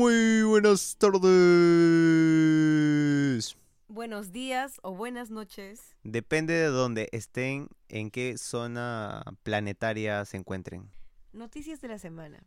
Muy buenas tardes. Buenos días o buenas noches. Depende de dónde estén, en qué zona planetaria se encuentren. Noticias de la semana.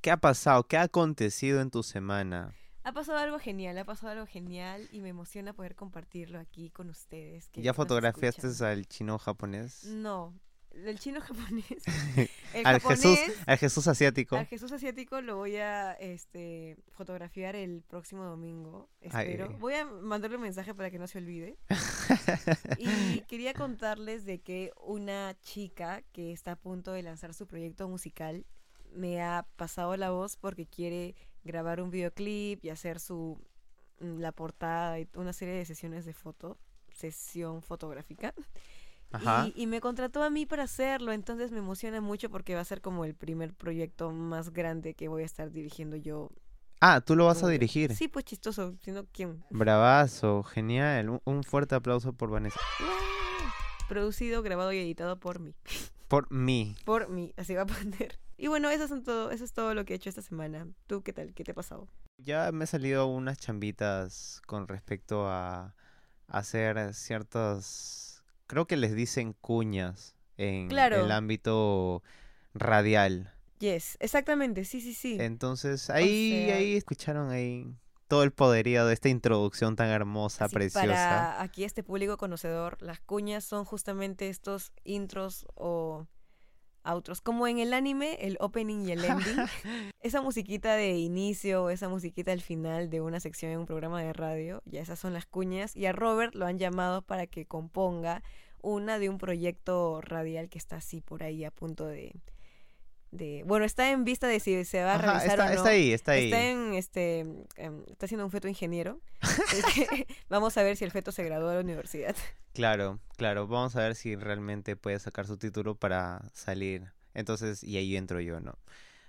¿Qué ha pasado? ¿Qué ha acontecido en tu semana? Ha pasado algo genial, ha pasado algo genial y me emociona poder compartirlo aquí con ustedes. que ¿Ya fotografiaste escuchan. al chino japonés? No, el chino japonés. El al Jesús, japonés, al Jesús asiático. al Jesús asiático lo voy a este, fotografiar el próximo domingo, Ay. espero. Voy a mandarle un mensaje para que no se olvide. Y quería contarles de que una chica que está a punto de lanzar su proyecto musical me ha pasado la voz porque quiere grabar un videoclip y hacer su mm, la portada y una serie de sesiones de foto, sesión fotográfica. Ajá. Y, y me contrató a mí para hacerlo, entonces me emociona mucho porque va a ser como el primer proyecto más grande que voy a estar dirigiendo yo. Ah, tú lo vas a dirigir. Sí, pues chistoso, sino quién. Bravazo, genial. Un, un fuerte aplauso por Vanessa. Producido, grabado y editado por mí. Por mí. por mí, así va a poner. Y bueno, eso, son todo, eso es todo lo que he hecho esta semana. ¿Tú qué tal? ¿Qué te ha pasado? Ya me han salido unas chambitas con respecto a hacer ciertas, creo que les dicen cuñas en Claro. el ámbito radial. Yes, exactamente, sí, sí, sí. Entonces ahí, sea- ahí escucharon ahí todo el poderío de esta introducción tan hermosa, preciosa. Para aquí este público conocedor, las cuñas son justamente estos intros o outros. Como en el anime, el opening y el ending. esa musiquita de inicio o esa musiquita al final de una sección en un programa de radio, ya esas son las cuñas. Y a Robert lo han llamado para que componga una de un proyecto radial que está así por ahí a punto de... de bueno, está en vista de si se va a Ajá, realizar está, o no. está ahí, está ahí. Está en este em, está haciendo un feto ingeniero. Vamos a ver si el feto se graduó de la universidad. Claro, claro. Vamos a ver si realmente puede sacar su título para salir. Entonces, y ahí entro yo, ¿no?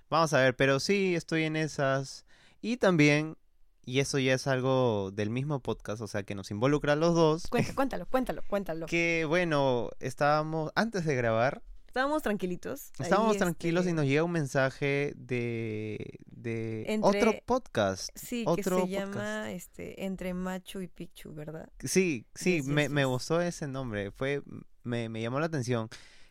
Vamos a ver, pero sí, estoy en esas. Y también, y eso ya es algo del mismo podcast, o sea, que nos involucra a los dos. Cuéntalo, cuéntalo, cuéntalo. Que bueno, estábamos, antes de grabar, Estábamos tranquilitos. ahí, estábamos tranquilos y este, nos llega un mensaje de, de Entre- otro podcast. Sí, otro que se podcast. llama este entre Machu y Picchu, ¿verdad? Sí, sí, Yes, me, yes, me yes. gustó ese nombre, fue, me, me llamó la atención.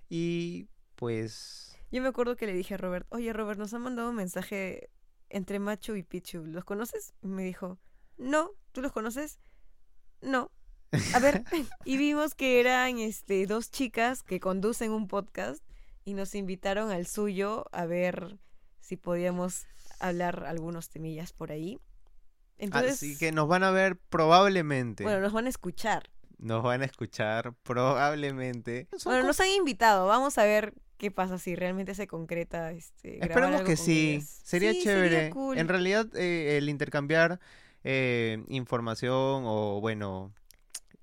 Y pues, Yo me acuerdo que le dije a Robert, oye Robert, nos han mandado un mensaje entre Machu y Picchu. ¿Los conoces? Y me dijo, no, ¿tú los conoces? No. A ver, y vimos que eran este, dos chicas que conducen un podcast y nos invitaron al suyo a ver si podíamos hablar algunos temillas por ahí. Entonces, así que nos van a ver probablemente, bueno, nos van a escuchar. nos van a escuchar probablemente. Bueno, nos han invitado. Vamos a ver qué pasa si realmente se concreta este. Esperemos que sí, ellas. sería Sí, chévere. cool. En realidad, eh, el intercambiar eh, información o, bueno,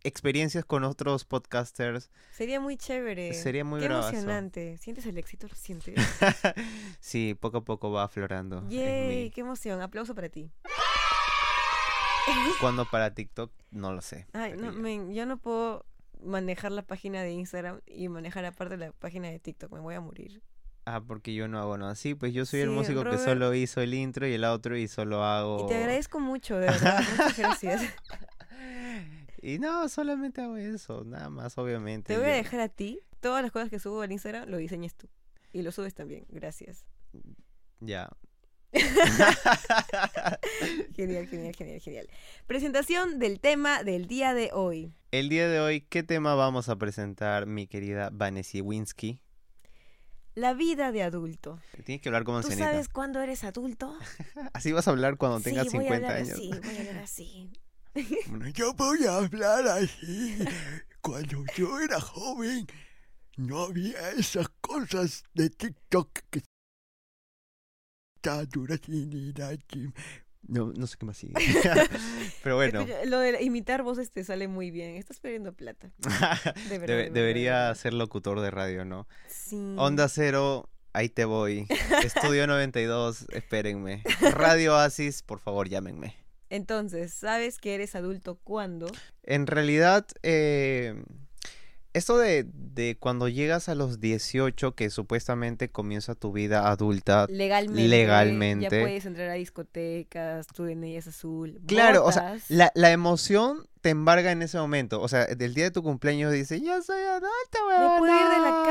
experiencias con otros podcasters Sería muy chévere. sería muy Qué bravazo. emocionante. ¿Sientes el éxito? ¿Lo sientes? sí, poco a poco va aflorando Yay, qué emoción. Aplauso para ti. Cuando para TikTok, no lo sé. Ay, no, men, yo no puedo manejar la página de Instagram y manejar aparte la página de TikTok. Me voy a morir. Ah, porque yo no hago nada así, pues yo soy el Sí, músico Robert- que solo hizo el intro y el outro y solo hago... Y te agradezco mucho, de verdad. Muchas gracias. Y no, solamente hago eso, nada más, obviamente. Te voy a dejar a ti. Todas las cosas que subo al Instagram lo diseñas tú. Y lo subes también. Gracias. Ya. Genial, genial, genial, genial. Presentación del tema del día de hoy. El día de hoy, ¿qué tema vamos a presentar, mi querida Vanessa Winsky? La vida de adulto. Tienes que hablar como ¿Tú ancianita. sabes cuándo eres adulto? Así vas a hablar cuando tengas sí, voy a 50 hablar años. así, voy a hablar así. Bueno, yo voy a hablar así. Cuando yo era joven, no había esas cosas de TikTok que está No, no sé qué más sigue. Pero bueno, Lo de imitar voces te sale muy bien. Estás perdiendo plata. De verdad, Debe- de verdad, de debería verdad. ser locutor de radio, ¿no? Sí. Onda Cero, ahí te voy. Estudio 92, espérenme. Radio Oasis, por favor, llámenme. Entonces, ¿sabes que eres adulto cuándo? En realidad, eh, Esto de, de cuando llegas a los 18, que supuestamente comienza tu vida adulta. Legalmente. Legalmente. Ya puedes entrar a discotecas, tu DNI es azul. Claro, o sea, la, la emoción te embarga en ese momento. O sea, del día de tu cumpleaños dices, ya soy adulta, Me puedo ir de la huevona".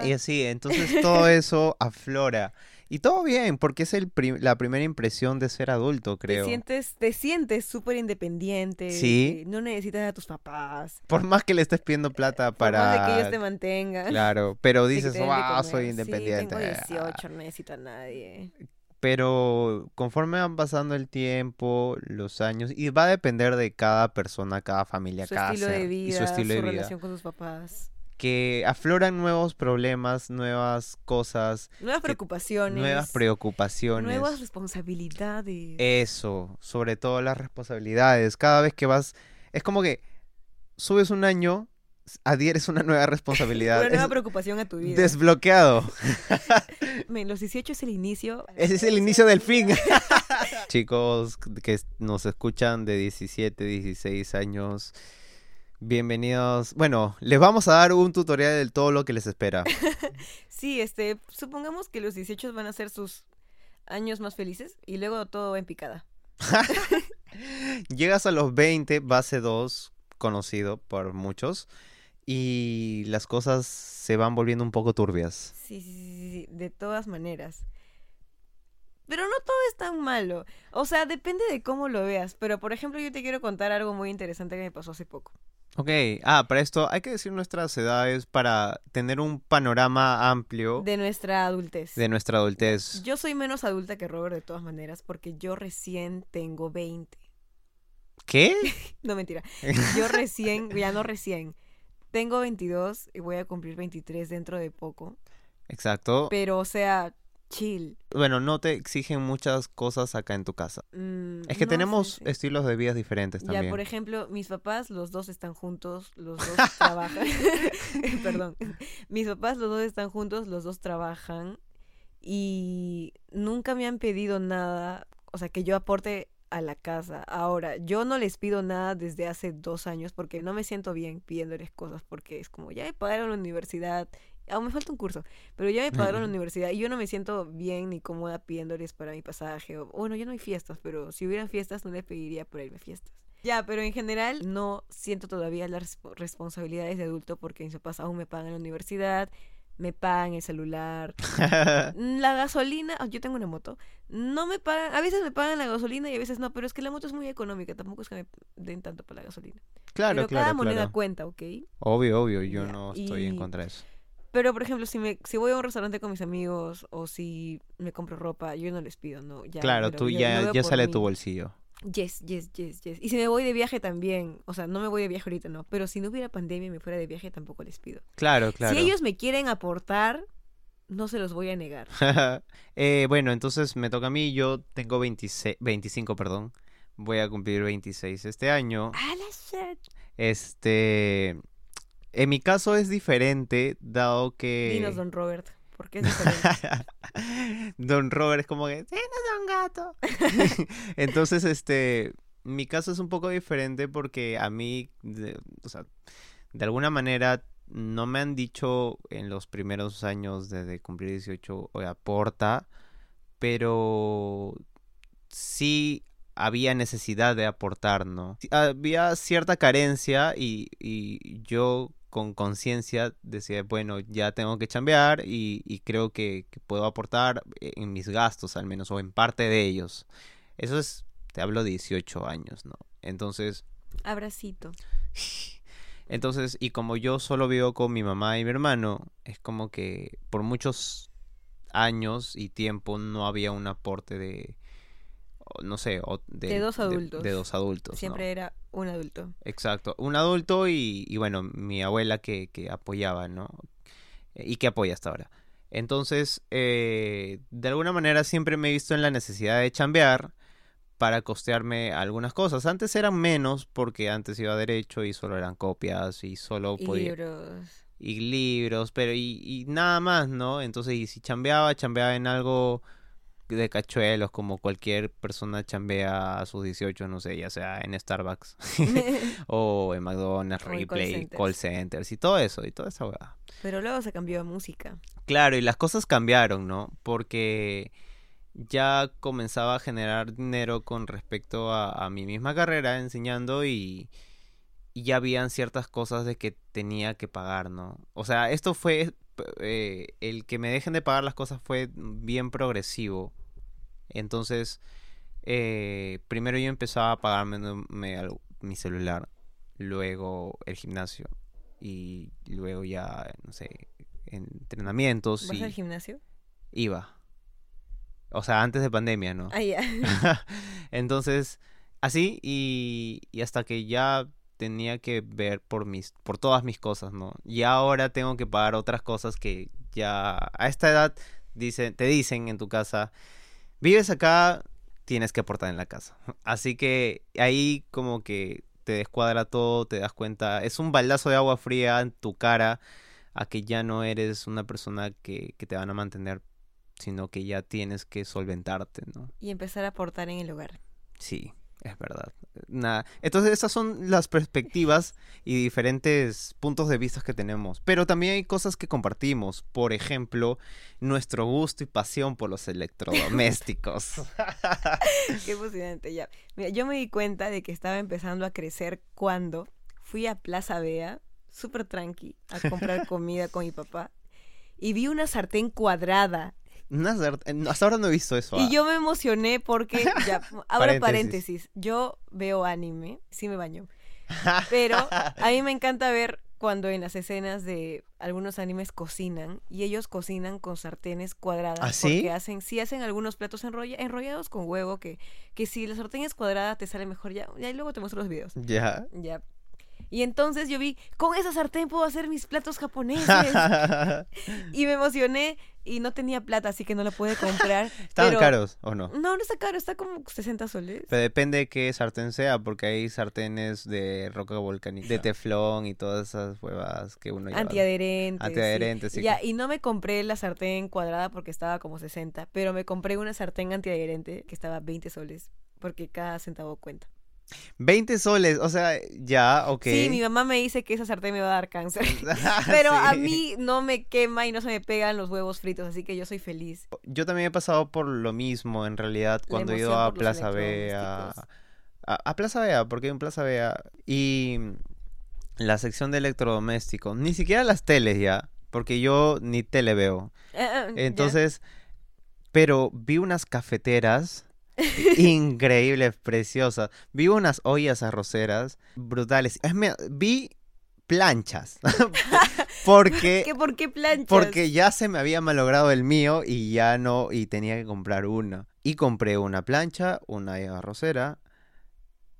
casa. Y así, entonces todo eso aflora. Y todo bien, porque es el prim- la primera impresión de ser adulto, creo. Te sientes, te sientes súper independiente. Sí. No necesitas a tus papás. Por más que le estés pidiendo plata Por más de que ellos para... te mantengan. Claro, pero dices, wow, soy comer". independiente. Sí, tengo 18, no necesito a nadie. Pero conforme van pasando el tiempo, los años, y va a depender de cada persona, cada familia, Su cada estilo ser de vida, y su estilo de vida, relación con sus papás. Que afloran nuevos problemas, nuevas cosas, Nuevas que- preocupaciones. nuevas preocupaciones. Nuevas responsabilidades. Eso, sobre todo las responsabilidades. Cada vez que vas, es como que subes un año, adhieres una nueva responsabilidad. Una nueva Es preocupación a tu vida. desbloqueado. Men, los 18 es el inicio. Ese es el inicio del fin. Chicos que nos escuchan de 17, 16 años, bienvenidos. Bueno, les vamos a dar un tutorial de todo lo que les espera. Sí, este, supongamos que los 18 van a ser sus años más felices y luego todo va en picada. Llegas a los 20, base 2, conocido por muchos, y las cosas se van volviendo un poco turbias. Sí, sí, sí, sí, sí, de todas maneras. Pero no todo es tan malo. O sea, depende de cómo lo veas. Pero, por ejemplo, yo te quiero contar algo muy interesante que me pasó hace poco. Ok, ah, para esto hay que decir nuestras edades para tener un panorama amplio De nuestra adultez. de nuestra adultez. Yo soy menos adulta que Robert de todas maneras porque yo recién tengo 20. ¿Qué? No, mentira. Yo recién, ya no recién. Tengo 22 y voy a cumplir 23 dentro de poco. Exacto. Pero, o sea, chill. Bueno, no te exigen muchas cosas acá en tu casa. Mm, Es que no, tenemos sí, sí. estilos de vidas diferentes Ya, también. por ejemplo, mis papás, los dos están juntos, los dos trabajan. Perdón. Mis papás, los dos están juntos, los dos trabajan y nunca me han pedido nada, o sea, que yo aporte a la casa. Ahora, yo no les pido nada desde hace dos años porque no me siento bien pidiéndoles cosas porque es como, ya me pagaron la universidad, aún me falta un curso, pero ya me pagaron la universidad y yo no me siento bien ni cómoda pidiéndoles para mi pasaje. O, bueno, ya no hay fiestas, pero si hubieran fiestas no les pediría para irme a fiestas. Ya, pero en general no siento todavía las respo- responsabilidades de adulto porque mis papás aún me pagan la universidad, me pagan el celular, Mm, la gasolina, ah, yo tengo una moto, no me pagan, a veces me pagan la gasolina y a veces no, pero es que la moto es muy económica, tampoco es que me den tanto para la gasolina. claro, pero claro, cada moneda claro. cuenta, ¿ok? Obvio, obvio, yo Ya, no estoy en contra de eso. Pero, por ejemplo, si me si voy a un restaurante con mis amigos o si me compro ropa, yo no les pido, no. Ya, claro, tú ya, ya sale mí. tu bolsillo. Yes, yes, yes, yes. Y si me voy de viaje también, o sea, no me voy de viaje ahorita, no, pero si no hubiera pandemia y me fuera de viaje, tampoco les pido. Claro, claro. Si ellos me quieren aportar, no se los voy a negar. Eh, bueno, entonces me toca a mí, yo tengo 26, 25, perdón. Voy a cumplir 26 este año. ¡Ah, la shit! Este, en mi caso es diferente, dado que... Dinos, don Robert, porque es diferente. Don Robert es como que, es un gato. Entonces, este, mi caso es un poco diferente porque a mí, de, o sea, de alguna manera no me han dicho en los primeros años desde cumplir 18, oye, aporta, pero sí había necesidad de aportar, ¿no? Había cierta carencia y, y yo con conciencia decía, bueno, ya tengo que chambear y, y creo que, que puedo aportar en mis gastos al menos, o en parte de ellos. Eso es, te hablo de 18 años, ¿no? Entonces, Abracito. entonces, y como yo solo vivo con mi mamá y mi hermano, es como que por muchos años y tiempo no había un aporte de, no sé, o de, De dos adultos. De, dos adultos. ¿no? Siempre era un adulto. Exacto, un adulto y, y bueno, mi abuela que, que apoyaba, ¿no? Y que apoya hasta ahora. Entonces, eh, de alguna manera siempre me he visto en la necesidad de chambear para costearme algunas cosas. Antes eran menos porque antes iba a derecho y solo eran copias y solo Y podía... libros. Y libros, pero y, y nada más, ¿no? Entonces, y si chambeaba, chambeaba en algo de cachuelos como cualquier persona chambea a sus 18, no sé, ya sea en Starbucks o en McDonald's, call Replay, centers. call centers y todo eso, y toda esa hueá. Pero luego se cambió a música. Claro, y las cosas cambiaron, ¿no? Porque ya comenzaba a generar dinero con respecto a, a mi misma carrera enseñando y, y ya habían ciertas cosas de que tenía que pagar, ¿no? O sea, esto fue, eh, el que me dejen de pagar las cosas fue bien progresivo. Entonces, eh, primero yo empezaba a pagarme me- al- mi celular, luego el gimnasio y luego ya, no sé, entrenamientos ¿Vas y al gimnasio? iba. O sea, antes de pandemia, ¿no? Ah, ya. Entonces, así y, y hasta que ya tenía que ver por mis por todas mis cosas, ¿no? Y ahora tengo que pagar otras cosas que ya a esta edad dicen, te dicen en tu casa, vives acá, tienes que aportar en la casa. Así que ahí como que te descuadra todo, te das cuenta, es un baldazo de agua fría en tu cara a que ya no eres una persona que, que te van a mantener, sino que ya tienes que solventarte, ¿no? Y empezar a aportar en el hogar. Sí, es verdad. Nada. Entonces, esas son las perspectivas y diferentes puntos de vista que tenemos. Pero también hay cosas que compartimos. Por ejemplo, nuestro gusto y pasión por los electrodomésticos. Qué emocionante, ya. Mira, yo me di cuenta de que estaba empezando a crecer cuando fui a Plaza Bea, súper tranqui, a comprar comida con mi papá. Y vi una sartén cuadrada. Eh, Hasta ahora no he visto eso. Y ah. yo me emocioné porque, ya, abro Paréntesis. paréntesis. Yo veo anime, sí me baño. Pero a mí me encanta ver cuando en las escenas de algunos animes cocinan y ellos cocinan con sartenes cuadradas ¿Ah, sí? porque hacen sí hacen algunos platos enrolla- enrollados con huevo que que si la sartén es cuadrada te sale mejor ya, ya y luego te muestro los videos. Ya. Ya. Y entonces yo vi, con esa sartén puedo hacer mis platos japoneses. y me emocioné y no tenía plata, así que no la pude comprar. ¿Estaban pero- caros o no? No, no está caro, está como 60 soles. Pero depende de qué sartén sea, porque hay sartenes de roca volcánica, de teflón y todas esas huevas que uno lleva. Antiadherente. sí. Antiadherente, sí. Ya, y no me compré la sartén cuadrada porque estaba como 60, pero me compré una sartén antiadherente que estaba 20 soles, porque cada centavo cuenta. 20 soles, o sea, ya, ok. Sí, mi mamá me dice que esa sartén me va a dar cáncer. Pero a mí no me quema y no se me pegan los huevos fritos, así que yo soy feliz. Yo también he pasado por lo mismo, en realidad, cuando he ido a Plaza electrodomésticos. A, a Plaza Bea, porque hay un Plaza Bea. Y la sección de electrodomésticos, ni siquiera las teles ya, porque yo ni tele veo. Ah, ah. Entonces, pero vi unas cafeteras increíbles, preciosas. Vi unas ollas arroceras brutales. Es más, vi planchas. porque ¿Qué, ¿Por qué planchas? porque ya se me había malogrado el mío y ya no, y tenía que comprar una. Y compré una plancha, una arrocera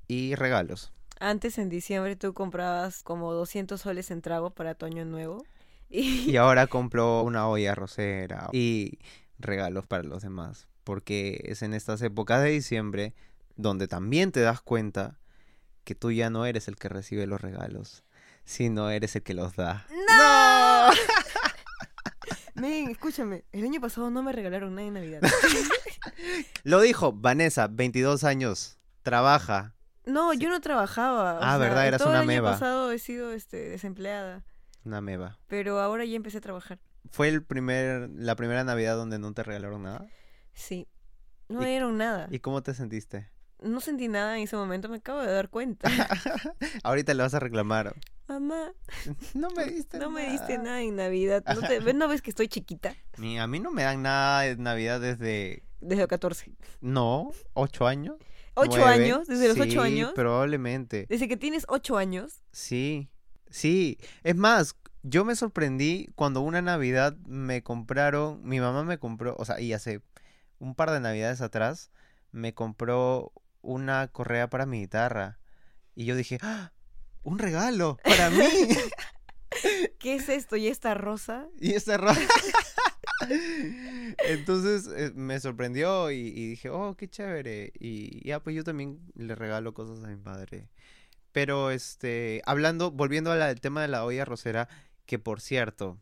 y regalos. Antes en diciembre tú comprabas como 200 soles en trago para tu año nuevo. Y, Y ahora compro una olla arrocera y regalos para los demás. Porque es en estas épocas de diciembre donde también te das cuenta que tú ya no eres el que recibe los regalos, sino eres el que los da. ¡No! Men, escúchame, el año pasado no me regalaron nada en Navidad. Lo dijo Vanessa, 22 años, trabaja. No, yo no trabajaba. o Ah, verdad, sea, eras todo una el año meba. pasado he sido este, desempleada, Una meba. pero ahora ya empecé a trabajar. ¿Fue el primer, la primera Navidad donde no te regalaron nada? Sí. No ¿Y- me dieron nada. ¿Y cómo te sentiste? No sentí nada en ese momento, me acabo de dar cuenta. Ahorita le vas a reclamar. Mamá, No me diste no me diste nada en Navidad. ¿No, te, ¿ves- ¿No ves que estoy chiquita? Ni a mí no me dan nada de Navidad desde, Desde los 14. no, ocho años. ¿Ocho nueve. años? ¿Desde los ocho Sí, años? probablemente. Desde que tienes ocho años. Sí, sí. Es más, yo me sorprendí cuando una Navidad me compraron, mi mamá me compró, o sea, y hace un par de Navidades atrás, me compró una correa para mi guitarra. Y yo dije, ¡Ah! ¡Un regalo para mí! ¿Qué es esto? ¿Y esta rosa? y esa rosa. Entonces eh, me sorprendió y, y dije, oh, qué chévere. Y ya, pues yo también le regalo cosas a mi padre. Pero, este, hablando, volviendo al tema de la olla rosera, que por cierto,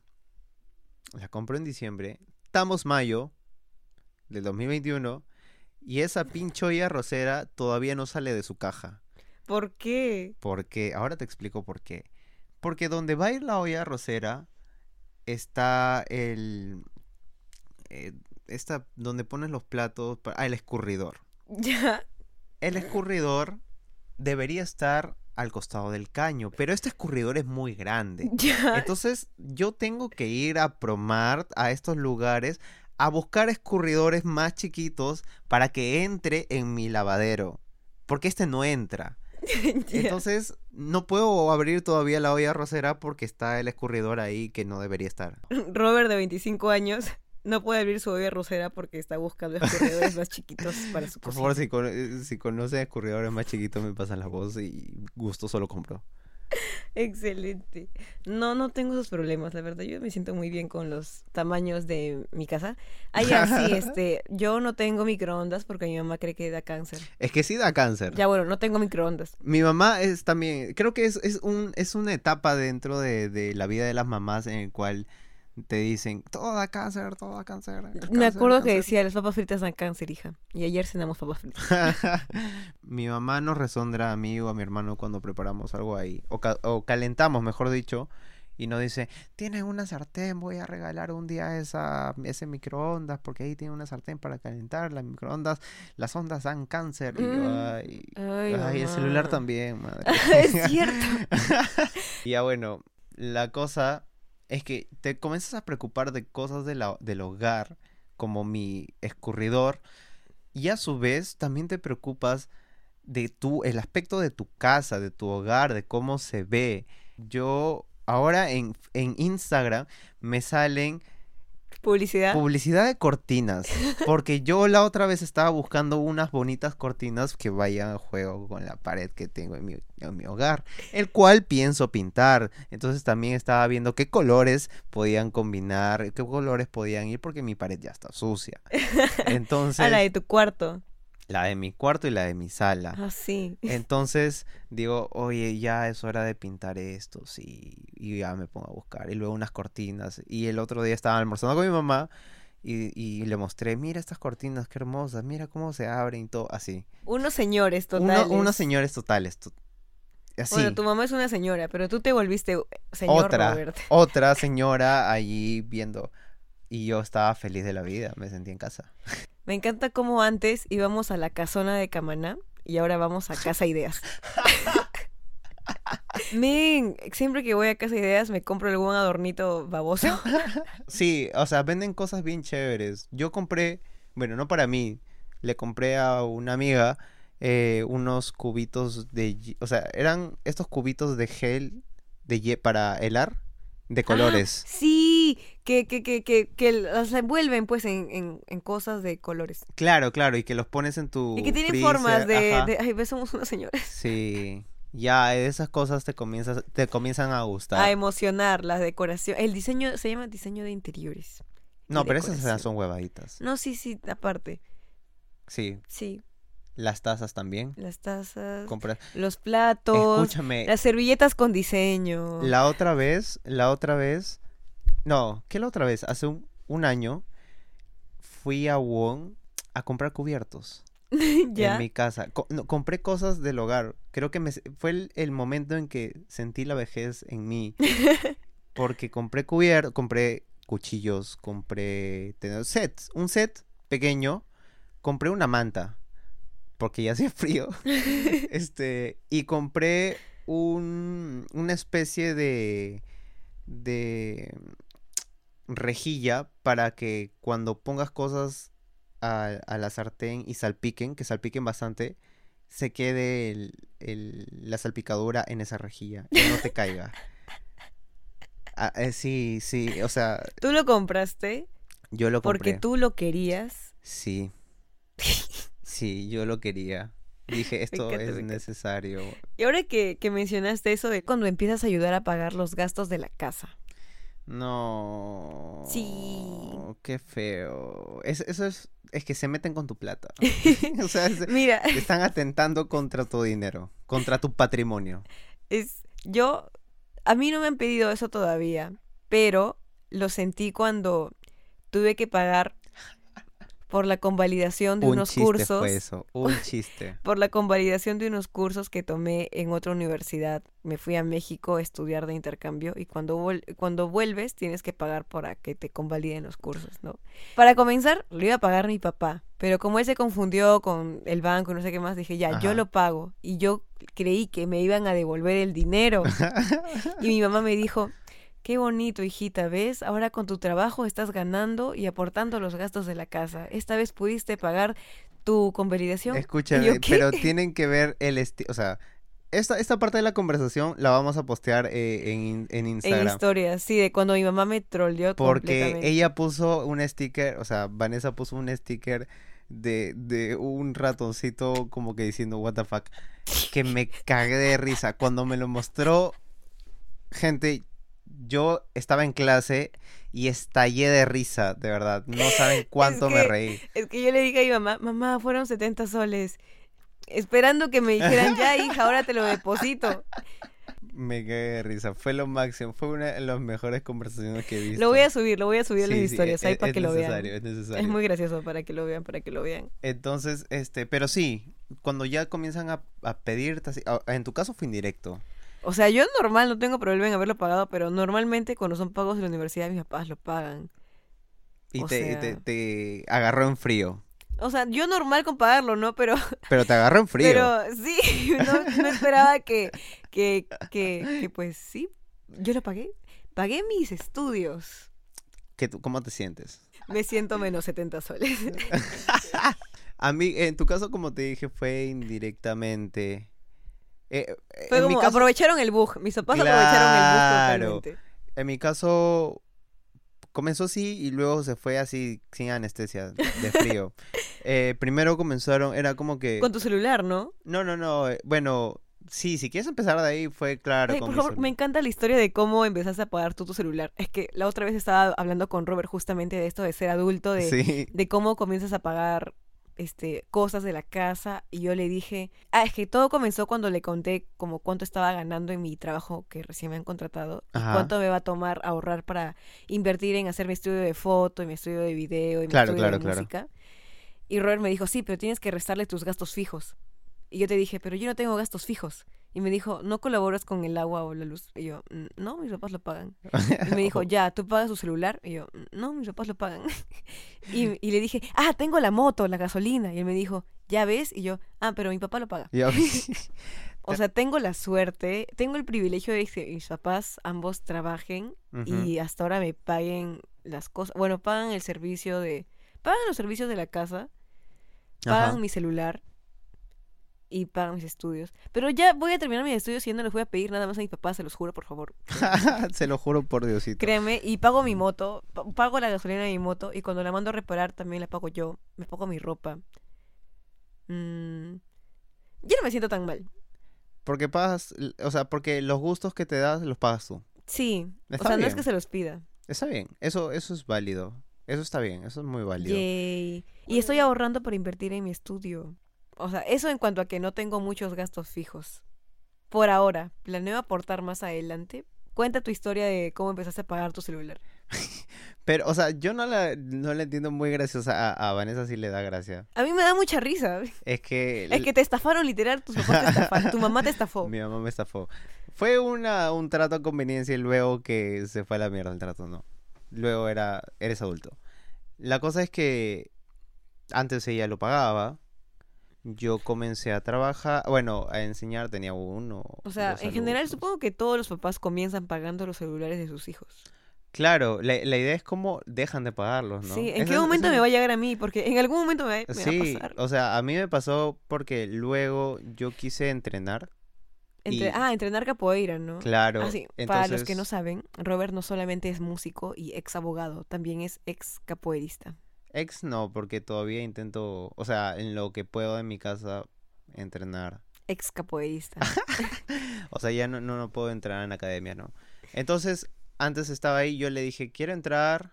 la compró en diciembre, estamos mayo del 2021 y esa pinche olla arrocera todavía no sale de su caja. ¿Por qué? Porque, ahora te explico por qué. Porque donde va a ir la olla arrocera está el... eh, esta, donde pones los platos, ah, el escurridor. Ya. El escurridor debería estar al costado del caño, pero este escurridor es muy grande. Ya. Entonces yo tengo que ir a Promart, a estos lugares, a buscar escurridores más chiquitos para que entre en mi lavadero. Porque este no entra. Entonces no puedo abrir todavía la olla arrocera porque está el escurridor ahí que no debería estar. Robert de 25 años no puede abrir su olla rosera porque está buscando escurridores más chiquitos para su Por cocina. favor, si, cono- eh, si conocen escurridores más chiquitos, me pasan la voz y gusto solo compro. Excelente. No, no tengo esos problemas, la verdad. Yo me siento muy bien con los tamaños de mi casa. Ya, sí, este, yo no tengo microondas porque mi mamá cree que da cáncer. Es que sí da cáncer. Ya, bueno, no tengo microondas. Mi mamá es también, creo que es, es, un, es una etapa dentro de, de la vida de las mamás en el cual te dicen, todo da cáncer, todo da cáncer. Me cáncer, acuerdo que cáncer". decía, las papas fritas dan cáncer, hija. Y ayer cenamos papas fritas. mi mamá nos resondra a mí o a mi hermano cuando preparamos algo ahí, o, ca- o calentamos, mejor dicho, y nos dice, tienes una sartén, voy a regalar un día esa, ese microondas, porque ahí tiene una sartén para calentar, las microondas, las ondas dan cáncer. Y yo, Mm. ay, Ay, ay, el celular también, madre. es cierto. Y ya bueno, la cosa es que te comienzas a preocupar de cosas de la- del hogar, como mi escurridor, y a su vez también te preocupas de tu, el aspecto de tu casa, de tu hogar, de cómo se ve. Yo ahora en, en Instagram me salen Publicidad. Publicidad de cortinas. Porque yo la otra vez estaba buscando unas bonitas cortinas que vayan a juego con la pared que tengo en mi, en mi hogar. El cual pienso pintar. Entonces también estaba viendo qué colores podían combinar, qué colores podían ir porque mi pared ya está sucia. Entonces, a la de tu cuarto. La de mi cuarto y la de mi sala. Ah, sí. Entonces digo, oye, ya es hora de pintar esto, sí. Y ya me pongo a buscar. Y luego unas cortinas. Y el otro día estaba almorzando con mi mamá y, y le mostré, mira estas cortinas, qué hermosas, mira cómo se abren y todo, así. Unos señores Uno- totales. unos señores totales. to- Así. Bueno, tu mamá es una señora, pero tú te volviste señor otra, Robert. otra señora allí viendo. Y yo estaba feliz de la vida, me sentí en casa. Me encanta cómo antes íbamos a la casona de Camaná y ahora vamos a Casa Ideas. Men, siempre que voy a Casa Ideas me compro algún adornito baboso. Sí, o sea, venden cosas bien chéveres. Yo compré, bueno, no para mí, le compré a una amiga eh, unos cubitos de, o sea, eran estos cubitos de gel de para helar de colores. Sí, que, que, que, que, que las envuelven pues en, en, en cosas de colores. Claro, claro, y que los pones en tu Y que tienen freezer, formas de, Ay, ves, somos unos señores. Sí, ya esas cosas te comienzas, te comienzan a gustar. A emocionar, la decoración. El diseño se llama diseño de interiores. no, pero esas son huevaditas. No, sí, sí, aparte. Sí, Sí, las tazas también. las tazas, Compras. los platos, Escúchame, las servilletas con diseño. La otra vez, la otra vez, no, ¿qué la otra vez? Hace un, un año fui a Wong a comprar cubiertos ya. en mi casa. Co- no, compré cosas del hogar. Creo que me, fue el, el momento en que sentí la vejez en mí. Porque compré cubiertos, compré cuchillos, compré sets, un set pequeño, compré una manta porque ya hacía frío. este, y compré un, una especie de de rejilla para que cuando pongas cosas a, a la sartén y salpiquen, que salpiquen bastante, se quede el- el- la salpicadura en esa rejilla y no te caiga. Ah, eh, sí, sí, o sea, Tú lo compraste yo lo compré. porque tú lo querías. Sí. Sí, yo lo quería. Dije, esto es necesario. Y ahora que, que mencionaste eso de cuando empiezas a ayudar a pagar los gastos de la casa. No. Sí. Qué feo. Es- eso es, es que se meten con tu plata. o sea, es- Mira, están atentando contra tu dinero, contra tu patrimonio. es yo a mí no me han pedido eso todavía, pero lo sentí cuando tuve que pagar por la convalidación de Un unos chiste cursos. fue eso, un chiste. Por la convalidación de unos cursos que tomé en otra universidad. Me fui a México a estudiar de intercambio y cuando, cuando vuelves tienes que pagar para que te convaliden los cursos, ¿no? Para comenzar, lo iba a pagar mi papá, pero como él se confundió con el banco y no sé qué más, dije, ya, yo lo pago. Y yo creí que me iban a devolver el dinero. Y mi mamá me dijo, qué bonito, hijita, ¿ves? Ahora con tu trabajo estás ganando y aportando los gastos de la casa. Esta vez pudiste pagar tu convalidación. Escúchame, yo, ¿qué? pero tienen que ver el estilo, o sea, esta, esta parte de la conversación la vamos a postear eh, en, en En Instagram. historias, sí, de cuando mi mamá me troleó Porque ella puso un sticker, o sea, Vanessa puso un sticker de, de un ratoncito como que diciendo what the fuck, que me cagué de risa. Cuando me lo mostró, gente, yo estaba en clase y estallé de risa, de verdad. No saben cuánto me que- reí. Es que yo le dije a mi mamá, mamá, fueron 70 soles. Esperando que me dijeran, ya, hija, ahora te lo deposito. Me cagué de risa. Fue lo máximo. Fue una de las mejores conversaciones que he visto. Lo voy a subir, lo voy a subir a las Sí, sí, historias e- ahí para es que lo vean. Es necesario. Es muy gracioso para que lo vean, para que lo vean. Entonces, este, pero sí, cuando ya comienzan a, a pedirte así, en tu caso fue indirecto. O sea, yo normal no tengo problema en haberlo pagado, pero normalmente cuando son pagos de la universidad mis papás lo pagan. Y te, te, sea- te agarró en frío. O sea, yo normal con pagarlo, ¿no? Pero, Pero te agarró en frío. pero sí, no, no esperaba que, que, que, que, pues sí, yo lo pagué. Pagué mis estudios. ¿Qué tú- ¿Cómo te sientes? Me siento menos 70 soles. A mí, en tu caso, como te dije, fue indirectamente. Eh, Fue en, mi como, caso, aprovecharon el bug. Mis papás aprovecharon el bug totalmente. en mi caso, comenzó así y luego se fue así, sin anestesia, de frío. Eh, primero comenzaron, era como que... Con tu celular, ¿no? No, no, no. eh, Bueno, sí, si quieres empezar de ahí, fue claro. Ay, con por favor, me encanta la historia de cómo empezaste a pagar tú tu celular. Es que la otra vez estaba hablando con Robert justamente de esto de ser adulto, de, Sí. de cómo comienzas a pagar este cosas de la casa y yo le dije, ah, es que todo comenzó cuando le conté como cuánto estaba ganando en mi trabajo que recién me han contratado y cuánto me va a tomar ahorrar para invertir en hacer mi estudio de foto y mi estudio de video y mi Claro, estudio claro, de claro. música. Y Robert me dijo, sí, pero tienes que restarle tus gastos fijos. Y yo te dije, pero yo no tengo gastos fijos. Y me dijo, ¿no colaboras con el agua o la luz? Y yo, "Mm, no, mis papás lo pagan. Y me dijo, ya, ¿tú pagas tu celular? Y yo, "Mm, no, mis papás lo pagan. y, y le dije, ah, tengo la moto, la gasolina. Y él me dijo, ¿ya ves? Y yo, ah, pero mi papá lo paga. Ya- O sea, tengo la suerte, tengo el privilegio de que mis papás ambos trabajen y hasta ahora me paguen las cosas. Bueno, pagan el servicio de. Pagan los servicios de la casa, pagan Ajá. mi celular y pagan mis estudios. Pero ya voy a terminar mis estudios y ya no les voy a pedir nada más a mis papás, se los juro, por favor. Se lo juro por Diosito. Créeme, y pago mi moto, pa- pago la gasolina de mi moto y cuando la mando a reparar también la pago yo, me pago mi ropa. Mm, yo no me siento tan mal. Porque pagas, o sea, porque los gustos que te das los pagas tú. Sí, o sea, no es que se los pida. Está bien, eso, eso es válido. Eso está bien, eso es muy válido. Yay. Y estoy ahorrando para invertir en mi estudio. O sea, eso en cuanto a que no tengo muchos gastos fijos. Por ahora, planeo aportar más adelante. Cuenta tu historia de cómo empezaste a pagar tu celular. Pero, o sea, yo no la, no la entiendo muy graciosa. A, a Vanessa sí le da gracia. A mí me da mucha risa. Es que... Es que te estafaron literal, tus papás te estafaron, tu mamá te estafó. Mi mamá me estafó. Fue una, un trato a conveniencia y luego que se fue a la mierda el trato, no. Luego era, eres adulto. La cosa es que antes ella lo pagaba. Yo comencé a trabajar, bueno, a enseñar, tenía uno. O sea, en general supongo que todos los papás comienzan pagando los celulares de sus hijos. Claro, la, la idea es cómo dejan de pagarlos, ¿no? Sí, ¿en qué momento me va a llegar a mí? Porque en algún momento me, Sí, va a pasar. o sea, a mí me pasó porque luego yo quise entrenar. Entre- y- Ah, entrenar capoeira, ¿no? Claro. Ah, sí. Para los que no saben, Robert no solamente es músico y ex abogado, también es ex capoeirista. Ex no, porque todavía intento, o sea, en lo que puedo en mi casa entrenar. Ex capoeirista. O sea, ya no, no, no puedo entrar en academia, ¿no? Entonces, antes estaba ahí, yo le dije, quiero entrar.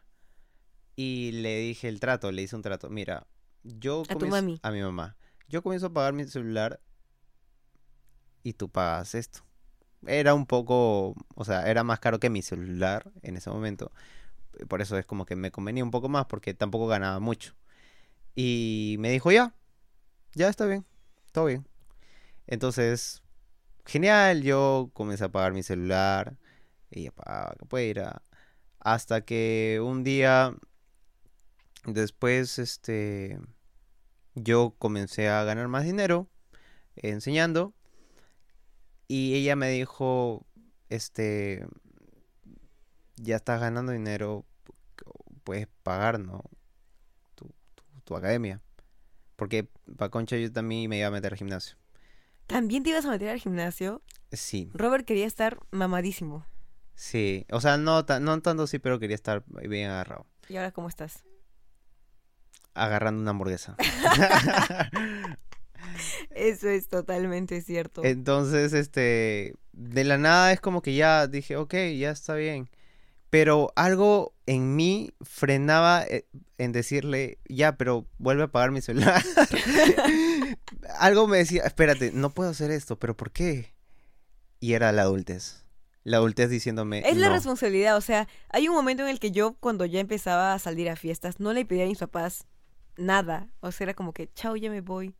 Y le dije el trato, le hice un trato. Mira, yo A tu comienzo- mami. A mi mamá. Yo comienzo a pagar mi celular y tú pagas esto. Era un poco, o sea, era más caro que mi celular en ese momento. Por eso es como que me convenía un poco más porque tampoco ganaba mucho. Y me dijo, ya, ya está bien, todo bien. Entonces, genial, yo comencé a apagar mi celular. Y apagaba, que puede ir a- Hasta que un día, después, este, yo comencé a ganar más dinero enseñando. Y ella me dijo, este, ya estás ganando dinero, puedes pagar, ¿no? Tu, tu, tu academia. Porque para Concha yo también me iba a meter al gimnasio. ¿También te ibas a meter al gimnasio? Sí, Robert quería estar mamadísimo. sí. O sea, no, no tanto sí, pero quería estar bien agarrado. ¿Y ahora cómo estás? Agarrando una hamburguesa. Eso es totalmente cierto. Entonces, este, de la nada es como que ya dije, ok, ya está bien. Pero algo en mí frenaba eh, en decirle, ya, pero vuelve a apagar mi celular. algo me decía, espérate, no puedo hacer esto, pero ¿por qué? Y era la adultez. La adultez diciéndome, Es la responsabilidad, o sea, hay un momento en el que yo cuando ya empezaba a salir a fiestas no le pedía a mis papás nada, o sea, era como que, chao, ya me voy,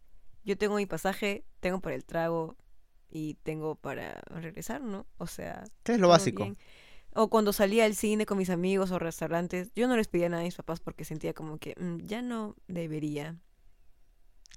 yo tengo mi pasaje, tengo para el trago y tengo para regresar, ¿no? O sea, ¿Qué es lo básico? bien. O cuando salía al cine con mis amigos o restaurantes, yo no les pedía nada a mis papás porque sentía como que "Mm, ya no debería,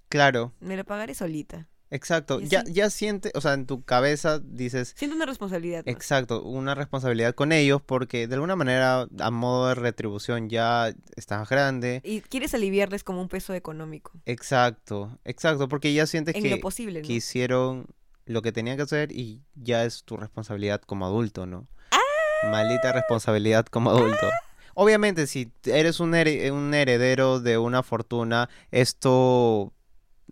Claro, me lo pagaré solita. exacto. Ya, ya siente, o sea, en tu cabeza dices, Siento una responsabilidad. más. Exacto, una responsabilidad con ellos porque de alguna manera a modo de retribución ya estás grande. Y quieres aliviarles como un peso económico, Exacto, exacto, porque ya sientes en que, lo posible, ¿no? que hicieron lo que tenían que hacer y ya es tu responsabilidad como adulto, ¿no? Maldita responsabilidad como adulto. Obviamente, si eres un, un heredero de una fortuna, esto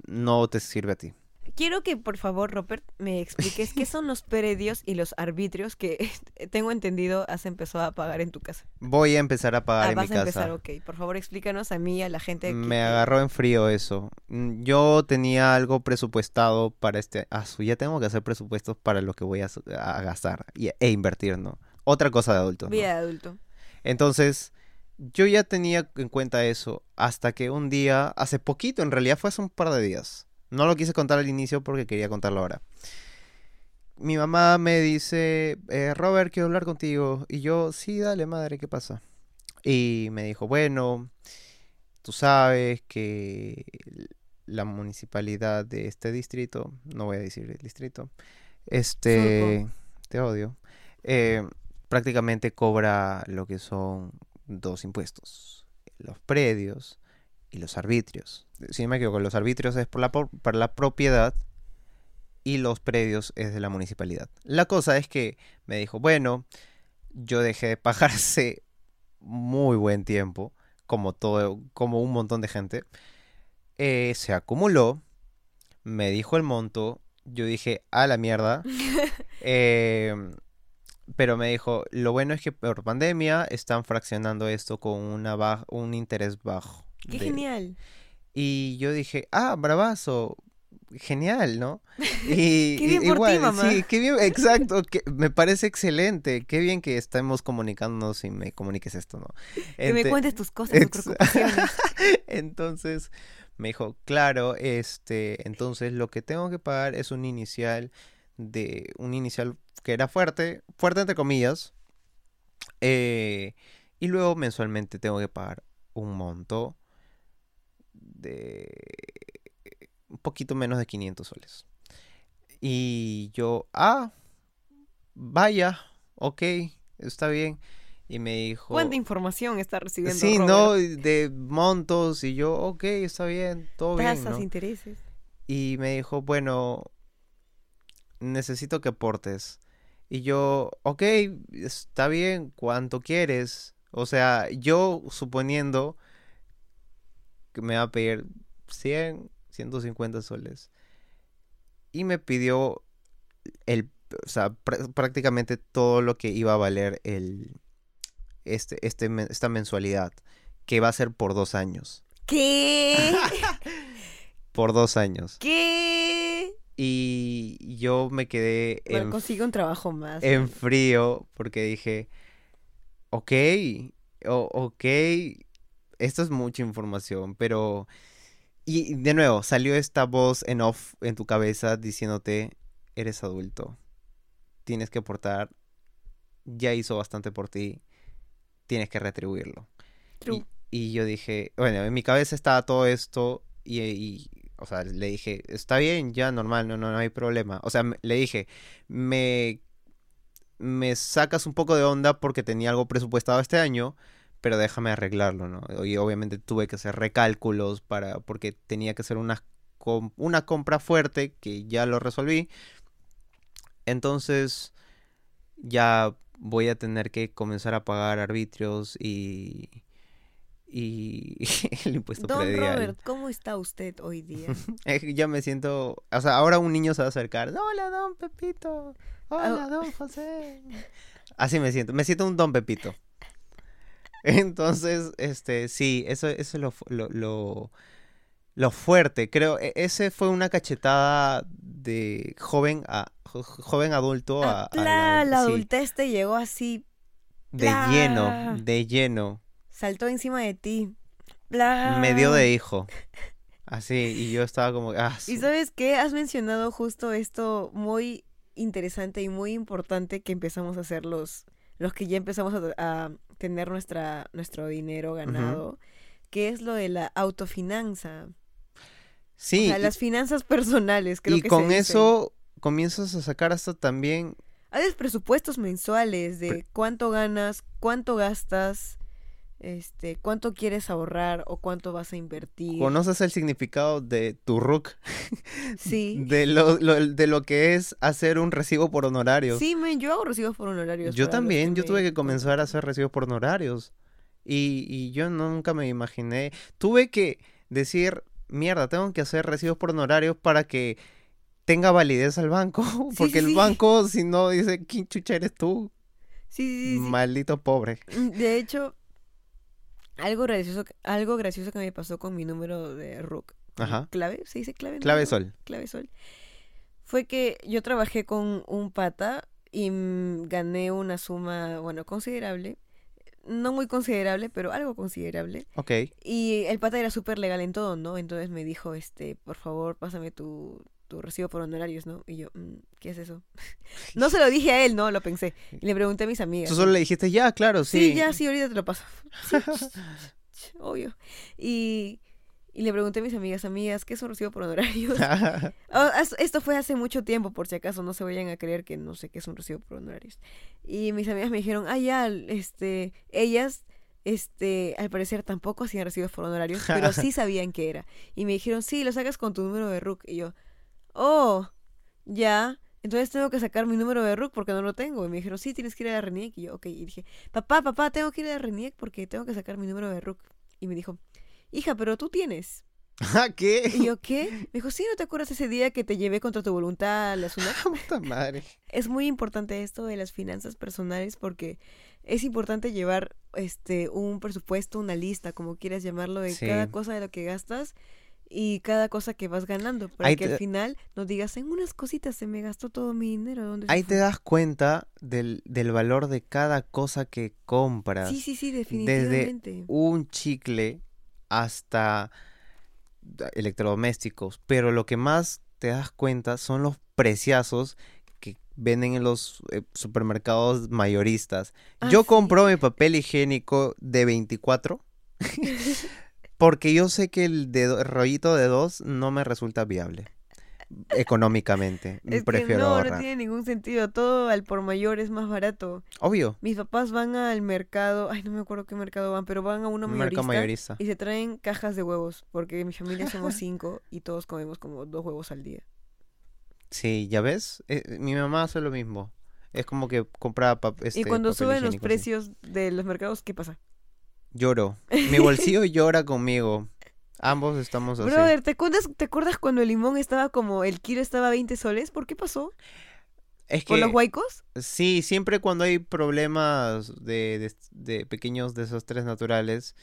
no te sirve a ti. Quiero que por favor, Robert, me expliques qué son los predios y los arbitrios que tengo entendido has empezado a pagar en tu casa. Voy a empezar a pagar Ah, en mi vas a empezar, casa. ok. Por favor, explícanos a mí, a la gente. Me que- agarró en frío eso. Mm, Yo tenía algo presupuestado para este... Ah, ya tengo que hacer presupuestos para lo que voy a, a gastar y- e invertir, ¿no? Otra cosa de adultos, ¿no? Vida de adulto. Entonces, yo ya tenía en cuenta eso hasta que un día, hace poquito, en realidad fue hace un par de días. No lo quise contar al inicio porque quería contarlo ahora. Mi mamá me dice, eh, Robert, quiero hablar contigo. Y yo, sí, dale, madre, ¿qué pasa? Y me dijo, bueno, tú sabes que la municipalidad de este distrito, no voy a decir el distrito, este, te odio, eh, prácticamente cobra lo que son dos impuestos, los predios y los arbitrios. Si no me equivoco, los arbitrios es por la, por- para la propiedad y los predios es de la municipalidad. La cosa es que me dijo, bueno, yo dejé de pagarse muy buen tiempo, como todo, como un montón de gente. Eh, se acumuló, me dijo el monto, yo dije, a la mierda. Em, pero me dijo, lo bueno es que por pandemia están fraccionando esto con una baj- un interés bajo. Qué de- genial. Y yo dije, ah, bravazo, genial, ¿no? Y, Qué bien por ti, igual, mamá. sí, qué bien, exacto, que me parece excelente, qué bien que estemos comunicándonos y me comuniques esto, ¿no? Que me Ente- cuentes tus cosas, tus preocupaciones. entonces me dijo, claro, este, entonces lo que tengo que pagar es un inicial de un inicial que era fuerte, fuerte entre comillas, eh, y luego mensualmente tengo que pagar un monto de un poquito menos de 500 soles. Y yo, ah, vaya, ok, está bien. Y me dijo... ¿Cuánta información está recibiendo Sí, Robert? no, de montos y yo, ok, está bien, todo bien, Tasas, ¿no? intereses. Y me dijo, bueno, necesito que aportes. Y yo, ok, está bien, ¿cuánto quieres? O sea, yo suponiendo que me va a pedir 100, 150 soles. Y me pidió el, o sea, pr- prácticamente todo lo que iba a valer el, este, este, esta mensualidad, que va a ser por dos años. ¿Qué? Por dos años. ¿Qué? Y yo me quedé Bueno, en, consigue un trabajo más. en frío porque dije, ok, o- ok, esto es mucha información, pero Y de nuevo, salió esta voz en off en tu cabeza diciéndote, eres adulto, tienes que aportar, ya hizo bastante por ti, tienes que retribuirlo. True. Y, y yo dije, bueno, en mi cabeza estaba todo esto y, y, o sea, le dije, está bien, ya normal, no, no, no hay problema. O sea, le dije, me, me sacas un poco de onda porque tenía algo presupuestado este año, pero déjame arreglarlo, ¿no? Y obviamente tuve que hacer recálculos para, porque tenía que hacer una, una compra fuerte que ya lo resolví. Entonces, ya voy a tener que comenzar a pagar arbitrios y, y el impuesto Don predial. Robert, ¿cómo está usted hoy día? Ya me siento, o sea, ahora un niño se va a acercar. Hola, don Pepito. Hola, Ah. don José. Así me siento, me siento un don Pepito. Entonces, este, sí, eso, eso es lo, lo, lo, lo fuerte. Creo, e- ese fue una cachetada de joven a jo- joven adulto a, Ah, a la, la sí, adultez te llegó así, de lleno, de lleno. Saltó encima de ti. Bla. Me dio de hijo. Así, y yo estaba como, ah, Y sabes qué, has mencionado justo esto muy interesante y muy importante que empezamos a hacer los, los que ya empezamos a, a tener nuestra, nuestro dinero ganado, que es lo de la autofinanza. sí, o sea, y- las finanzas personales, creo y que con eso comienzas a sacar hasta también Haces presupuestos mensuales de cuánto ganas, cuánto gastas, este, cuánto quieres ahorrar o cuánto vas a invertir. conoces el significado de tu RUC, Sí. de lo, lo- de lo que es hacer un recibo por honorario. Sí, men, yo hago recibos por honorarios. yo también, yo me tuve que comenzar a hacer recibos por honorarios. Y, y yo nunca me imaginé. Tuve que decir, mierda, tengo que hacer recibos por honorarios para que tenga validez al banco. Porque sí, el sí. banco, si no, dice, ¿quién chucha eres tú? Sí, sí, sí, sí. Maldito pobre. Mm, De hecho, algo gracioso, algo gracioso que me pasó con mi número de RUC. Ajá. ¿Clave? ¿Se dice clave? Clave sol. Clave sol. Fue que yo trabajé con un pata y mm, gané una suma, bueno, considerable. No muy considerable, pero algo considerable. Ok. Y el pata era súper legal en todo, ¿no? Entonces me dijo, este, por favor, pásame tu, tu recibo por honorarios, ¿no? Y yo, mm, ¿qué es eso? no se lo dije a él, no, lo pensé. Y le pregunté a mis amigas. Tú solo le dijiste, ya, claro, sí. Sí, ya, sí, ahorita te lo paso. Sí, obvio. Y, y le pregunté a mis amigas, amigas, ¿qué es un recibo por honorarios? Esto fue hace mucho tiempo, por si acaso no se vayan a creer que no sé qué es un recibo por honorarios. Y mis amigas me dijeron, ah, ya, este, ellas, este, al parecer tampoco hacían recibos por honorarios, pero sí sabían qué era. Y me dijeron, sí, lo sacas con tu número de RUC. Y yo, oh, ya. Entonces tengo que sacar mi número de RUC porque no lo tengo. Y me dijeron, sí, tienes que ir a la RENIEC. Y yo, ok. Y dije, papá, papá, tengo que ir a la RENIEC porque tengo que sacar mi número de RUC. Y me dijo, hija, pero tú tienes. Ah, ¿Qué? Y yo, ¿qué? Me dijo, sí, ¿no te acuerdas ese día que te llevé contra tu voluntad a la? Puta madre. Es muy importante esto de las finanzas personales porque es importante llevar este un presupuesto, una lista, como quieras llamarlo, de Sí. cada cosa de lo que gastas y cada cosa que vas ganando, para Ahí que te- al final no digas, en unas cositas se me gastó todo mi dinero. ¿dónde se Ahí fue?". te das cuenta del, del valor de cada cosa que compras. Sí, sí, sí, Desde definitivamente. un chicle hasta electrodomésticos. Pero lo que más te das cuenta son los preciazos que venden en los eh, supermercados mayoristas. Ah, Yo sí. compro mi papel higiénico de 24 porque yo sé que el de do- rollito de dos no me resulta viable económicamente. Es que Prefiero no, no ahorrar. tiene ningún sentido. Todo al por mayor es más barato. Obvio, Mis papás van al mercado, ay, no me acuerdo qué mercado van, pero van a uno mayorista mayorista. y se traen cajas de huevos, porque en mi familia somos cinco y todos comemos como dos huevos al día. Sí, ¿ya ves? Eh, mi mamá hace lo mismo. Es como que compra pap- este, y cuando suben los precios de los mercados, ¿qué pasa? Lloro. Mi bolsillo llora conmigo. Ambos estamos así. Brother, ¿te acuerdas, ¿te acuerdas cuando el limón estaba como, el kilo estaba a 20 soles? ¿Por qué pasó? Es ¿Por los huaicos? sí, siempre cuando hay problemas de, de- de pequeños desastres naturales,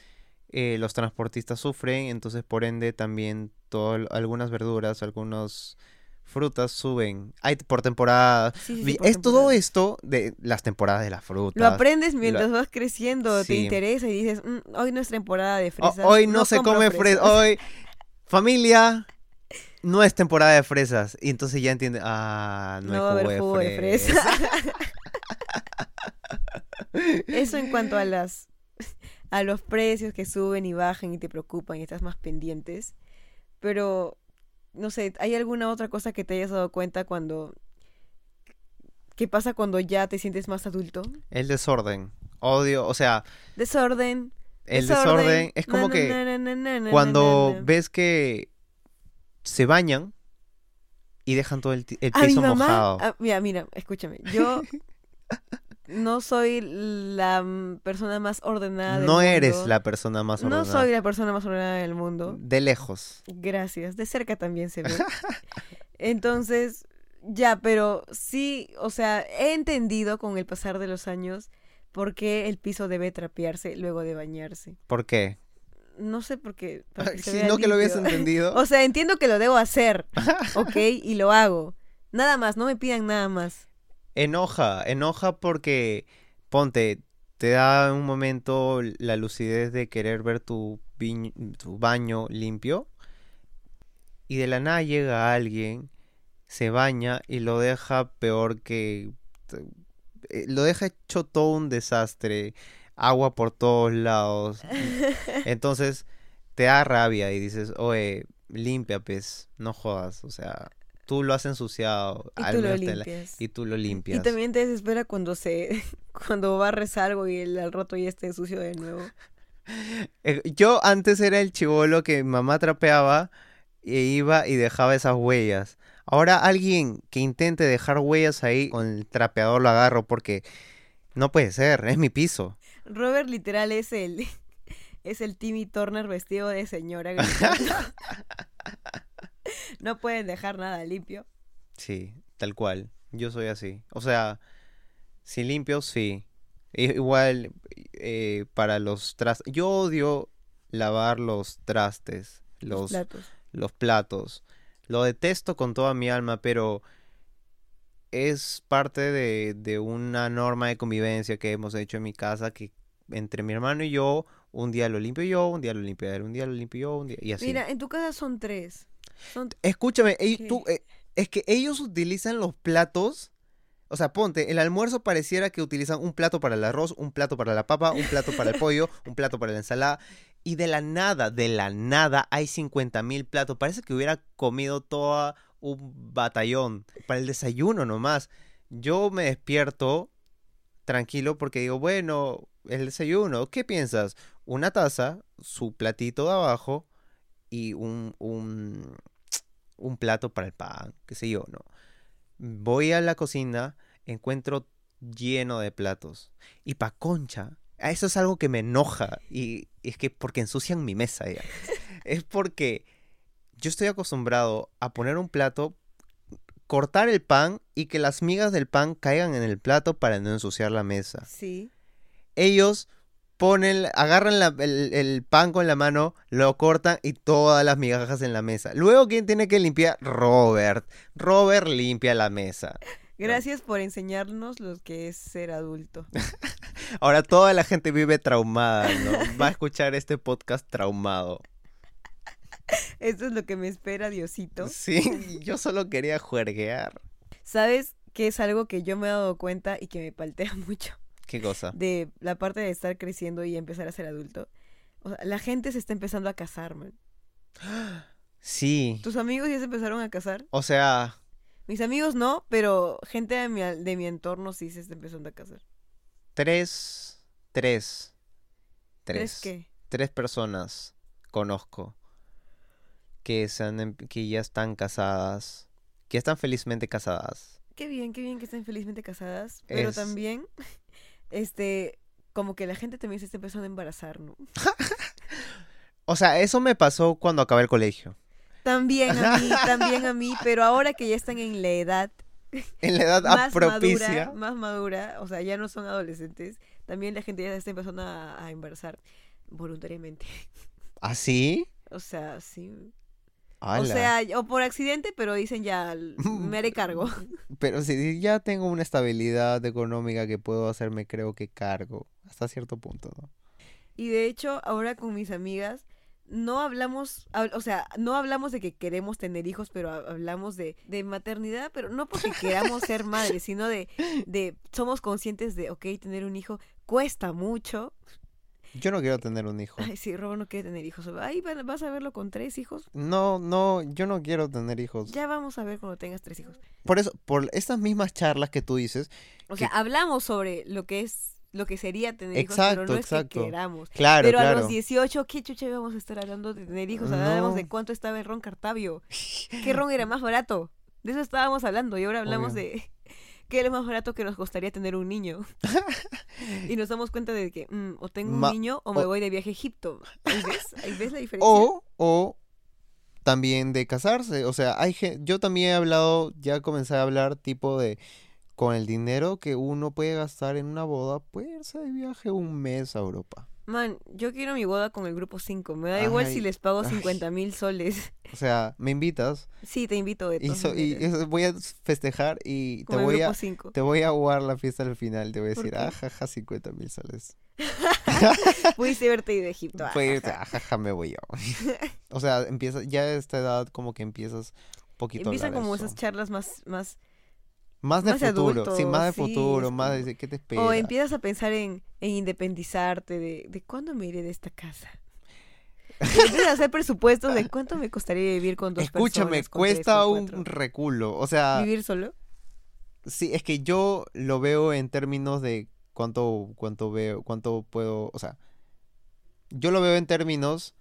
eh, los transportistas sufren, entonces por ende también todo, algunas verduras, algunas frutas suben. Hay por temporada. Sí, sí, sí, Vi- por es todo esto de las temporadas de las frutas. Lo aprendes mientras vas creciendo, te interesa y dices, "Mm, hoy no es temporada de O- fresas. hoy no, se come fresa. fresas". Hoy familia, no es temporada de fresas. Y entonces ya entiende, ah, no, No va a hay haber jugo, de fresa. fresa. Eso en cuanto a las a los precios que suben y bajan y te preocupan y estás más pendientes. Pero no sé, ¿hay alguna otra cosa que te hayas dado cuenta cuando qué pasa cuando ya te sientes más adulto? El desorden. Odio, o sea, Desorden. el desorden, es como na, que na, na, cuando ves que se bañan y dejan todo el, el A mi piso mamá, mojado. mira, mira, escúchame. Yo no soy la persona más ordenada del No eres la persona más No ordenada. soy la persona más ordenada del mundo. De lejos. Gracias. De cerca también se ve. Entonces, ya, pero sí, o sea, he entendido con el pasar de los años por qué el piso debe trapearse luego de bañarse. ¿Por qué? No sé por qué. Si no que lo habías entendido. O sea, entiendo que lo debo hacer, ¿ok? Y lo hago. Nada más, no me pidan nada más. Enoja, enoja porque, ponte, te da un momento la lucidez de querer ver tu, tu baño limpio y de la nada llega alguien, se baña y lo deja peor que... eh, Lo deja hecho todo un desastre, agua por todos lados. Entonces te da rabia y dices, oye, limpia, pues, no jodas, o sea, tú lo has ensuciado, Y al tú lo la- limpias. y tú lo Y limpias. también te desespera cuando se cuando barres algo y el al rato ya esté sucio de nuevo. Eh, Yo antes era el chivolo que mi mamá trapeaba e iba y dejaba esas huellas. Ahora alguien que intente dejar huellas ahí con el trapeador lo agarro porque no puede ser, es mi piso. Robert literal es el es el Timmy Turner vestido de señora. No pueden dejar nada limpio. Sí, tal cual. Yo soy así. O sea, si limpio, sí. Igual eh, para los trastes. Yo odio lavar los trastes, Los los, platos. los platos. Lo detesto con toda mi alma, pero es parte de, de una norma de convivencia que hemos hecho en mi casa, que entre mi hermano y yo, un día lo limpio yo, un día lo limpio él, un día lo limpio yo, un día, y así. Mira, en tu casa son tres. Son Escúchame, tú, eh, es que ellos utilizan los platos. O sea, ponte, el almuerzo pareciera que utilizan un plato para el arroz, un plato para la papa, un plato para el pollo, un plato para la ensalada. Y de la nada, de la nada, hay 50 mil platos. Parece que hubiera comido todo un batallón para el desayuno nomás. Yo me despierto tranquilo porque digo, bueno, el desayuno, ¿qué piensas? Una taza, su platito de abajo y un, un, un plato para el pan, qué sé yo, ¿no? Voy a la cocina, encuentro lleno de platos. Y pa' concha, eso es algo que me enoja. Y es que porque ensucian mi mesa ya. Es porque yo estoy acostumbrado a poner un plato, cortar el pan y que las migas del pan caigan en el plato para no ensuciar la mesa sí. ellos ponen, agarran la- el, el pan con la mano, lo cortan y todas las migajas en la mesa. Luego, ¿quién tiene que limpiar? Robert. Robert limpia la mesa. Gracias por enseñarnos lo que es ser adulto. Ahora toda la gente vive traumada, ¿no? Va a escuchar este podcast traumado. Esto es lo que me espera Diosito. Sí, yo solo quería juerguear. ¿Sabes qué es algo que yo me he dado cuenta y que me paltea mucho? ¿Qué cosa? de la parte de estar creciendo y empezar a ser adulto. O sea, la gente se está empezando a casar, man. Sí. ¿Tus amigos ya se empezaron a casar? O sea, Mis amigos no, pero gente de mi, de mi entorno sí se está empezando a casar. tres, tres, ¿Crees tres, qué? tres personas conozco que, se han em- que ya están casadas, que están felizmente casadas. Qué bien, qué bien que estén felizmente casadas, pero Es- también, este, como que la gente también se está empezando a embarazar, ¿no? O sea, eso me pasó cuando acabé el colegio. También a mí, también a mí, pero ahora que ya están en la edad En la edad más propicia. madura, más madura, o sea, ya no son adolescentes, también la gente ya se está empezando a, a embarazar voluntariamente. ¿Así? O sea, sí. O sea, o por accidente, pero dicen ya, me haré cargo. Pero si ya tengo una estabilidad económica que puedo hacerme, creo que cargo. Hasta cierto punto, ¿no? Y de hecho, ahora con mis amigas, no hablamos, hab- o sea, no hablamos de que queremos tener hijos, pero ha- hablamos de, de maternidad, pero no porque queramos ser madres, sino de, de somos conscientes de, ok, tener un hijo cuesta mucho. Yo no quiero tener un hijo. Ay, sí, Robo no quiere tener hijos. Ay, van- vas a verlo con tres hijos. No, no, yo no quiero tener hijos. Ya vamos a ver cuando tengas tres hijos. Por eso, por estas mismas charlas que tú dices, O Que- sea, hablamos sobre lo que es, lo que sería tener hijos, pero no exacto. es que queramos. claro, pero a claro. los 18, ¿qué chucha íbamos a estar hablando de tener hijos? Hablábamos de cuánto estaba el ron Cartavio. ¿Qué ron era más barato? De eso estábamos hablando y ahora hablamos Obvio. de qué es lo más barato que nos costaría tener un niño. y nos damos cuenta de que mm, o tengo un niño o me voy de viaje a Egipto. ¿Ahí ves? ¿Ahí ves la diferencia? O, o también de casarse. O sea, hay yo también he hablado, ya comencé a hablar tipo de con el dinero que uno puede gastar en una boda, puede irse de viaje un mes a Europa. Man, yo quiero mi boda con el grupo 5. Me da igual si les pago ay. 50 mil soles. O sea, me invitas Sí, te invito de y, so- y voy a festejar y te el voy a grupo 5. te voy a jugar la fiesta al final. Te voy a ¿Por decir, qué? ah, jaja, 50 mil soles. Pudiste verte de Egipto. Puede ah, irte, ajá. ah, jaja, me voy yo. o sea, empieza, ya a esta edad como que empiezas un poquito Empiezan como eso. esas charlas más, más... Más de más futuro, sí, más de sí, futuro, más de qué te espera. O empiezas a pensar en, en independizarte, de, de cuándo me iré de esta casa. Empiezas a hacer presupuestos de cuánto me costaría vivir con dos Escúchame, personas. tres, cuesta un reculo. O sea, ¿Vivir solo? sí, es que yo lo veo en términos de cuánto, cuánto veo, cuánto puedo, o sea, yo lo veo en términos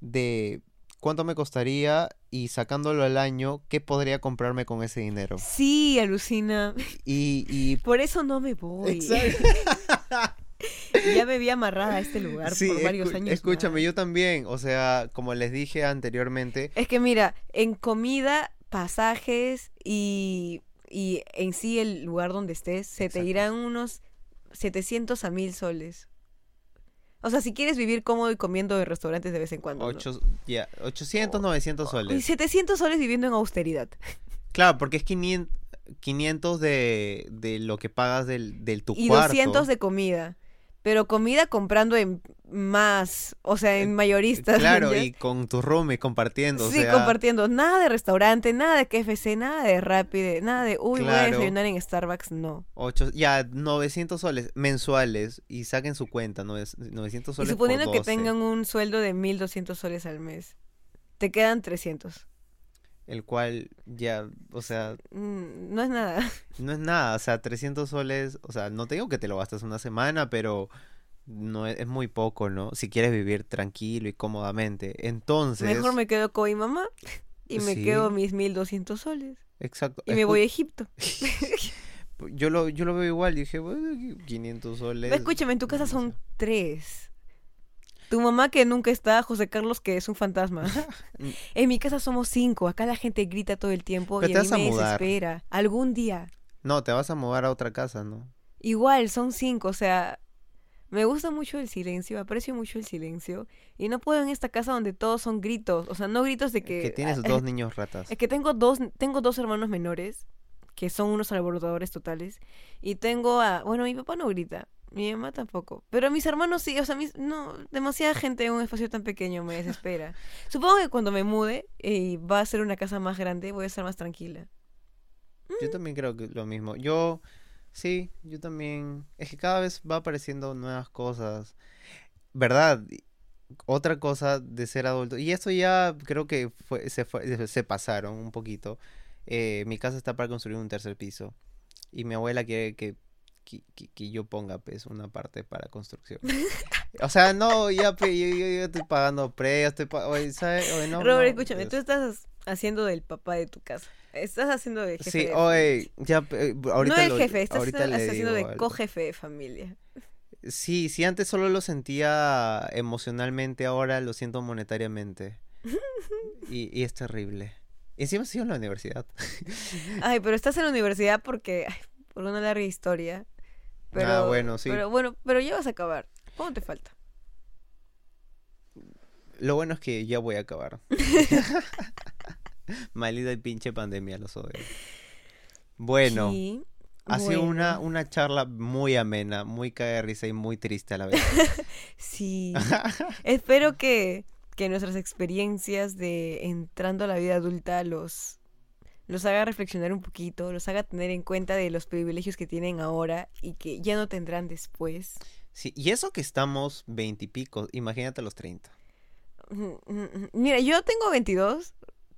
de cuánto me costaría y sacándolo al año, qué podría comprarme con ese dinero. Sí, alucina. Y, y Por eso no me voy. ya me vi amarrada a este lugar sí, por varios años. escúchame, más. yo también, o sea, como les dije anteriormente, Es que mira, en comida, pasajes y, y en sí el lugar donde estés, se te irán unos 700 a 1000 soles. O sea, si quieres vivir cómodo y comiendo en restaurantes de vez en cuando. ¿no? ocho, ya, 800, 900 Y soles. 700 soles viviendo en austeridad. Claro, porque es 500, 500 de, de lo que pagas del, del tu y cuarto. 200 de comida. Pero comida comprando en más, o sea, en mayoristas. Eh, Claro, ¿ya? y con tu roomie compartiendo. o Sí, sea, compartiendo. Nada de restaurante, nada de KFC, nada de Rappi, nada de, uy, voy a Claro. desayunar en Starbucks, no. ocho- ya, 900 soles mensuales y saquen su cuenta, ¿no? Es 900 Y soles suponiendo por que 12, tengan un sueldo de 1.200 soles al mes, te quedan 300. El cual ya, o sea, Mm, no es nada. no es nada, o sea, 300 soles, o sea, no te digo que te lo gastas una semana, pero no es, es muy poco, ¿no? Si quieres vivir tranquilo y cómodamente. Entonces, Mejor me quedo con mi mamá y me Sí. quedo mis 1.200 soles. exacto. Y me escu- voy a Egipto. Yo lo, yo lo veo igual, dije, "Bueno, 500 soles. Escúchame, en tu casa son demasiado". tres. Tu mamá que nunca está, José Carlos que es un fantasma. Mm. en mi casa somos cinco. Acá la gente grita todo el tiempo Pero y te a mí vas a me mudar. desespera. Algún día. No, te vas a mudar a otra casa, ¿no? Igual, son cinco, o sea, me gusta mucho el silencio, aprecio mucho el silencio. Y no puedo en esta casa donde todos son gritos, o sea, no gritos de que... Que tienes dos niños ratas. Es que tengo dos, tengo dos hermanos menores, que son unos alborotadores totales. Y tengo a... Bueno, mi papá no grita, mi mamá tampoco. Pero mis hermanos sí, o sea, mis, no, demasiada gente en un espacio tan pequeño me desespera. Supongo que cuando me mude y va a ser una casa más grande, voy a estar más tranquila. Yo también creo que lo mismo. Yo, sí, yo también. Es que cada vez va apareciendo nuevas cosas. ¿Verdad? Otra cosa de ser adulto. Y esto ya creo que fue, se, fue- se pasaron un poquito. Eh, mi casa está para construir un tercer piso. Y mi abuela quiere que, que, que- que yo ponga pues una parte para construcción. O sea, no, ya, pe, yo, yo- yo estoy pagando pre, yo estoy pa- oye, ¿sabe? Oye, no, Robert, no, escúchame, pues. tú estás haciendo del papá de tu casa. Estás haciendo de jefe Sí, de oye, ya, pe, ahorita no el jefe, estás ahorita haciendo, estás de cojefe de familia. Sí, sí, antes solo lo sentía emocionalmente, ahora lo siento monetariamente. Y, y es terrible. Y encima sigo en la universidad. Ay, pero estás en la universidad porque, ay, por una larga historia. Pero, Ah, bueno, sí. Pero bueno, pero ya vas a acabar. ¿Cuánto te falta? Lo bueno es que ya voy a acabar. Malita y pinche pandemia, los odio. Bueno, Sí, ha sido una, una charla muy amena, muy caga de risa y muy triste a la vez. Sí. Espero que, que nuestras experiencias de entrando a la vida adulta los los haga reflexionar un poquito, los haga tener en cuenta de los privilegios que tienen ahora y que ya no tendrán después. Sí, y eso que estamos veintipico, imagínate los 30. Mira, yo tengo 22,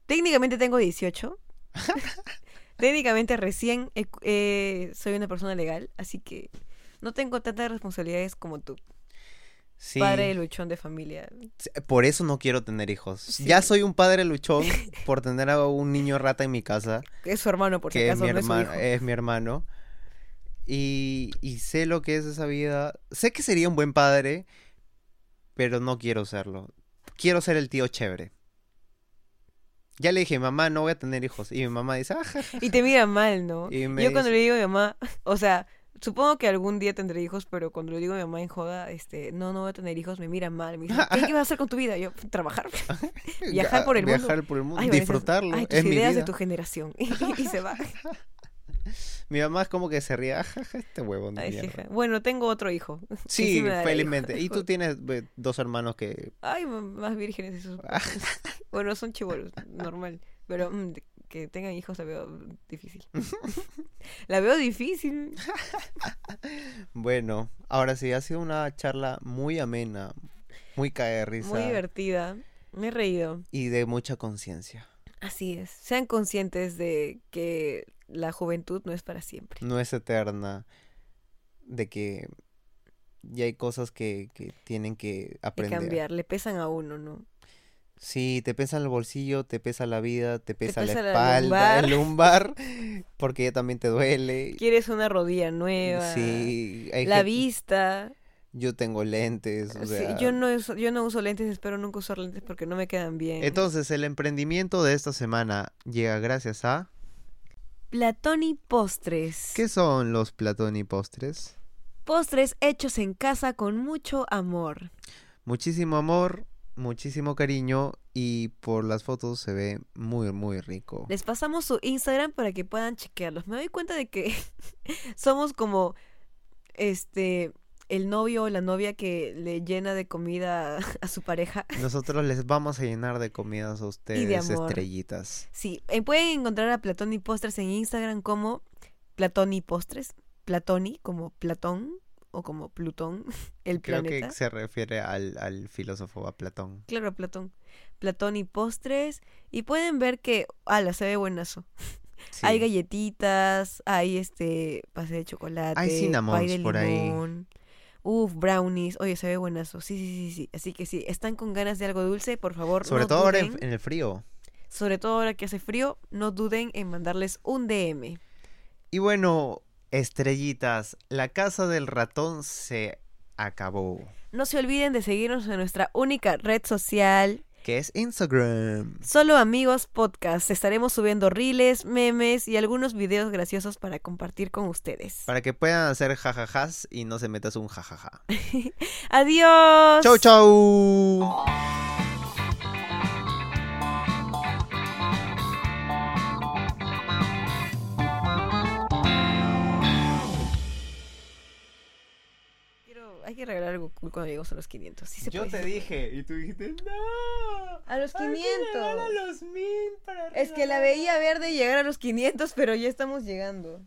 técnicamente tengo 18. técnicamente recién eh, soy una persona legal, así que no tengo tantas responsabilidades como tú. Sí. Padre luchón de familia. Por eso no quiero tener hijos. Sí. Ya soy un padre luchón por tener a un niño rata en mi casa, es su hermano, por si que es acaso, mi, no es su hijo. es mi hermano. Y, y sé lo que es esa vida. Sé que sería un buen padre, pero no quiero serlo. Quiero ser el tío chévere. Ya le dije, mamá, no voy a tener hijos. Y mi mamá dice, ah, ja, ja". Y te mira mal, ¿no? Y Yo cuando le digo a mi mamá, o sea, supongo que algún día tendré hijos, pero cuando le digo a mi mamá en joda, este, no, no voy a tener hijos, me mira mal. Me dice, ¿qué, qué vas a hacer con tu vida? Yo, trabajar. Viajar por el mundo. Viajar por el mundo, Ay, disfrutarlo. Ay, tus es mi ideas vida. de tu generación. Y, y se va. Mi mamá es como que se ríe, "Ah, este huevón de Ay, mierda". hija. Bueno, tengo otro hijo. Sí, felizmente. hijo. Y tú tienes dos hermanos que... Ay, más vírgenes esos. bueno, son chivolos, normal. Pero mm, que tengan hijos la veo difícil. la veo difícil. Bueno, ahora sí, ha sido una charla muy amena, muy cae de risa Muy divertida. Me he reído. y de mucha conciencia. Así es. Sean conscientes de que la juventud no es para siempre. No es eterna, de que ya hay cosas que, que tienen que De aprender. cambiar. Le pesan a uno, ¿no? Sí, te pesa el bolsillo, te pesa la vida, te pesa la pesa la espalda, el lumbar, porque ya también te duele. Quieres una rodilla nueva. Sí, hay La vista. yo tengo lentes, o Sí, sea, yo, no uso, yo no uso lentes, espero nunca usar lentes porque no me quedan bien. Entonces, el emprendimiento de esta semana llega gracias a... Platoni Postres. ¿Qué son los Platoni postres? Postres hechos en casa con mucho amor. Muchísimo amor, muchísimo cariño y por las fotos se ve muy, muy rico. Les pasamos su Instagram para que puedan chequearlos. Me doy cuenta de que somos como este el novio o la novia que le llena de comida a su pareja. Nosotros les vamos a llenar de comidas a ustedes, amor. estrellitas. Sí, eh, pueden encontrar a Platoni Postres en Instagram como Platoni Postres, Platoni como Platón o como Plutón, el Creo planeta. que se refiere al, al filósofo, a Platón. Claro, Platón. Platón y postres. Y pueden ver que, ala, se ve buenazo. Sí. Hay galletitas, hay este pase de chocolate, Hay cinnamons de por ahí. limón. Uf, brownies. Oye, se ve buenazo. Sí, sí, sí, sí. Así que sí, están con ganas de algo dulce, por favor, Sobre no todo ahora en el frío. Sobre todo ahora que hace frío, no duden en mandarles un DM. Y bueno, estrellitas, la casa del ratón se acabó. No se olviden de seguirnos en nuestra única red social, Que es Instagram. Solo Amigos Podcast. Estaremos subiendo reels, memes y algunos videos graciosos para compartir con ustedes. Para que puedan hacer jajajas y no se metas un jajaja. Adiós. ¡Chau, chau! Hay que regalar algo cool cuando lleguemos a los 500. Sí se Yo puede. te dije y tú dijiste, no. A los hay que llegar 500. a los mil para Es que la regalar". veía verde llegar a los 500, pero ya estamos llegando.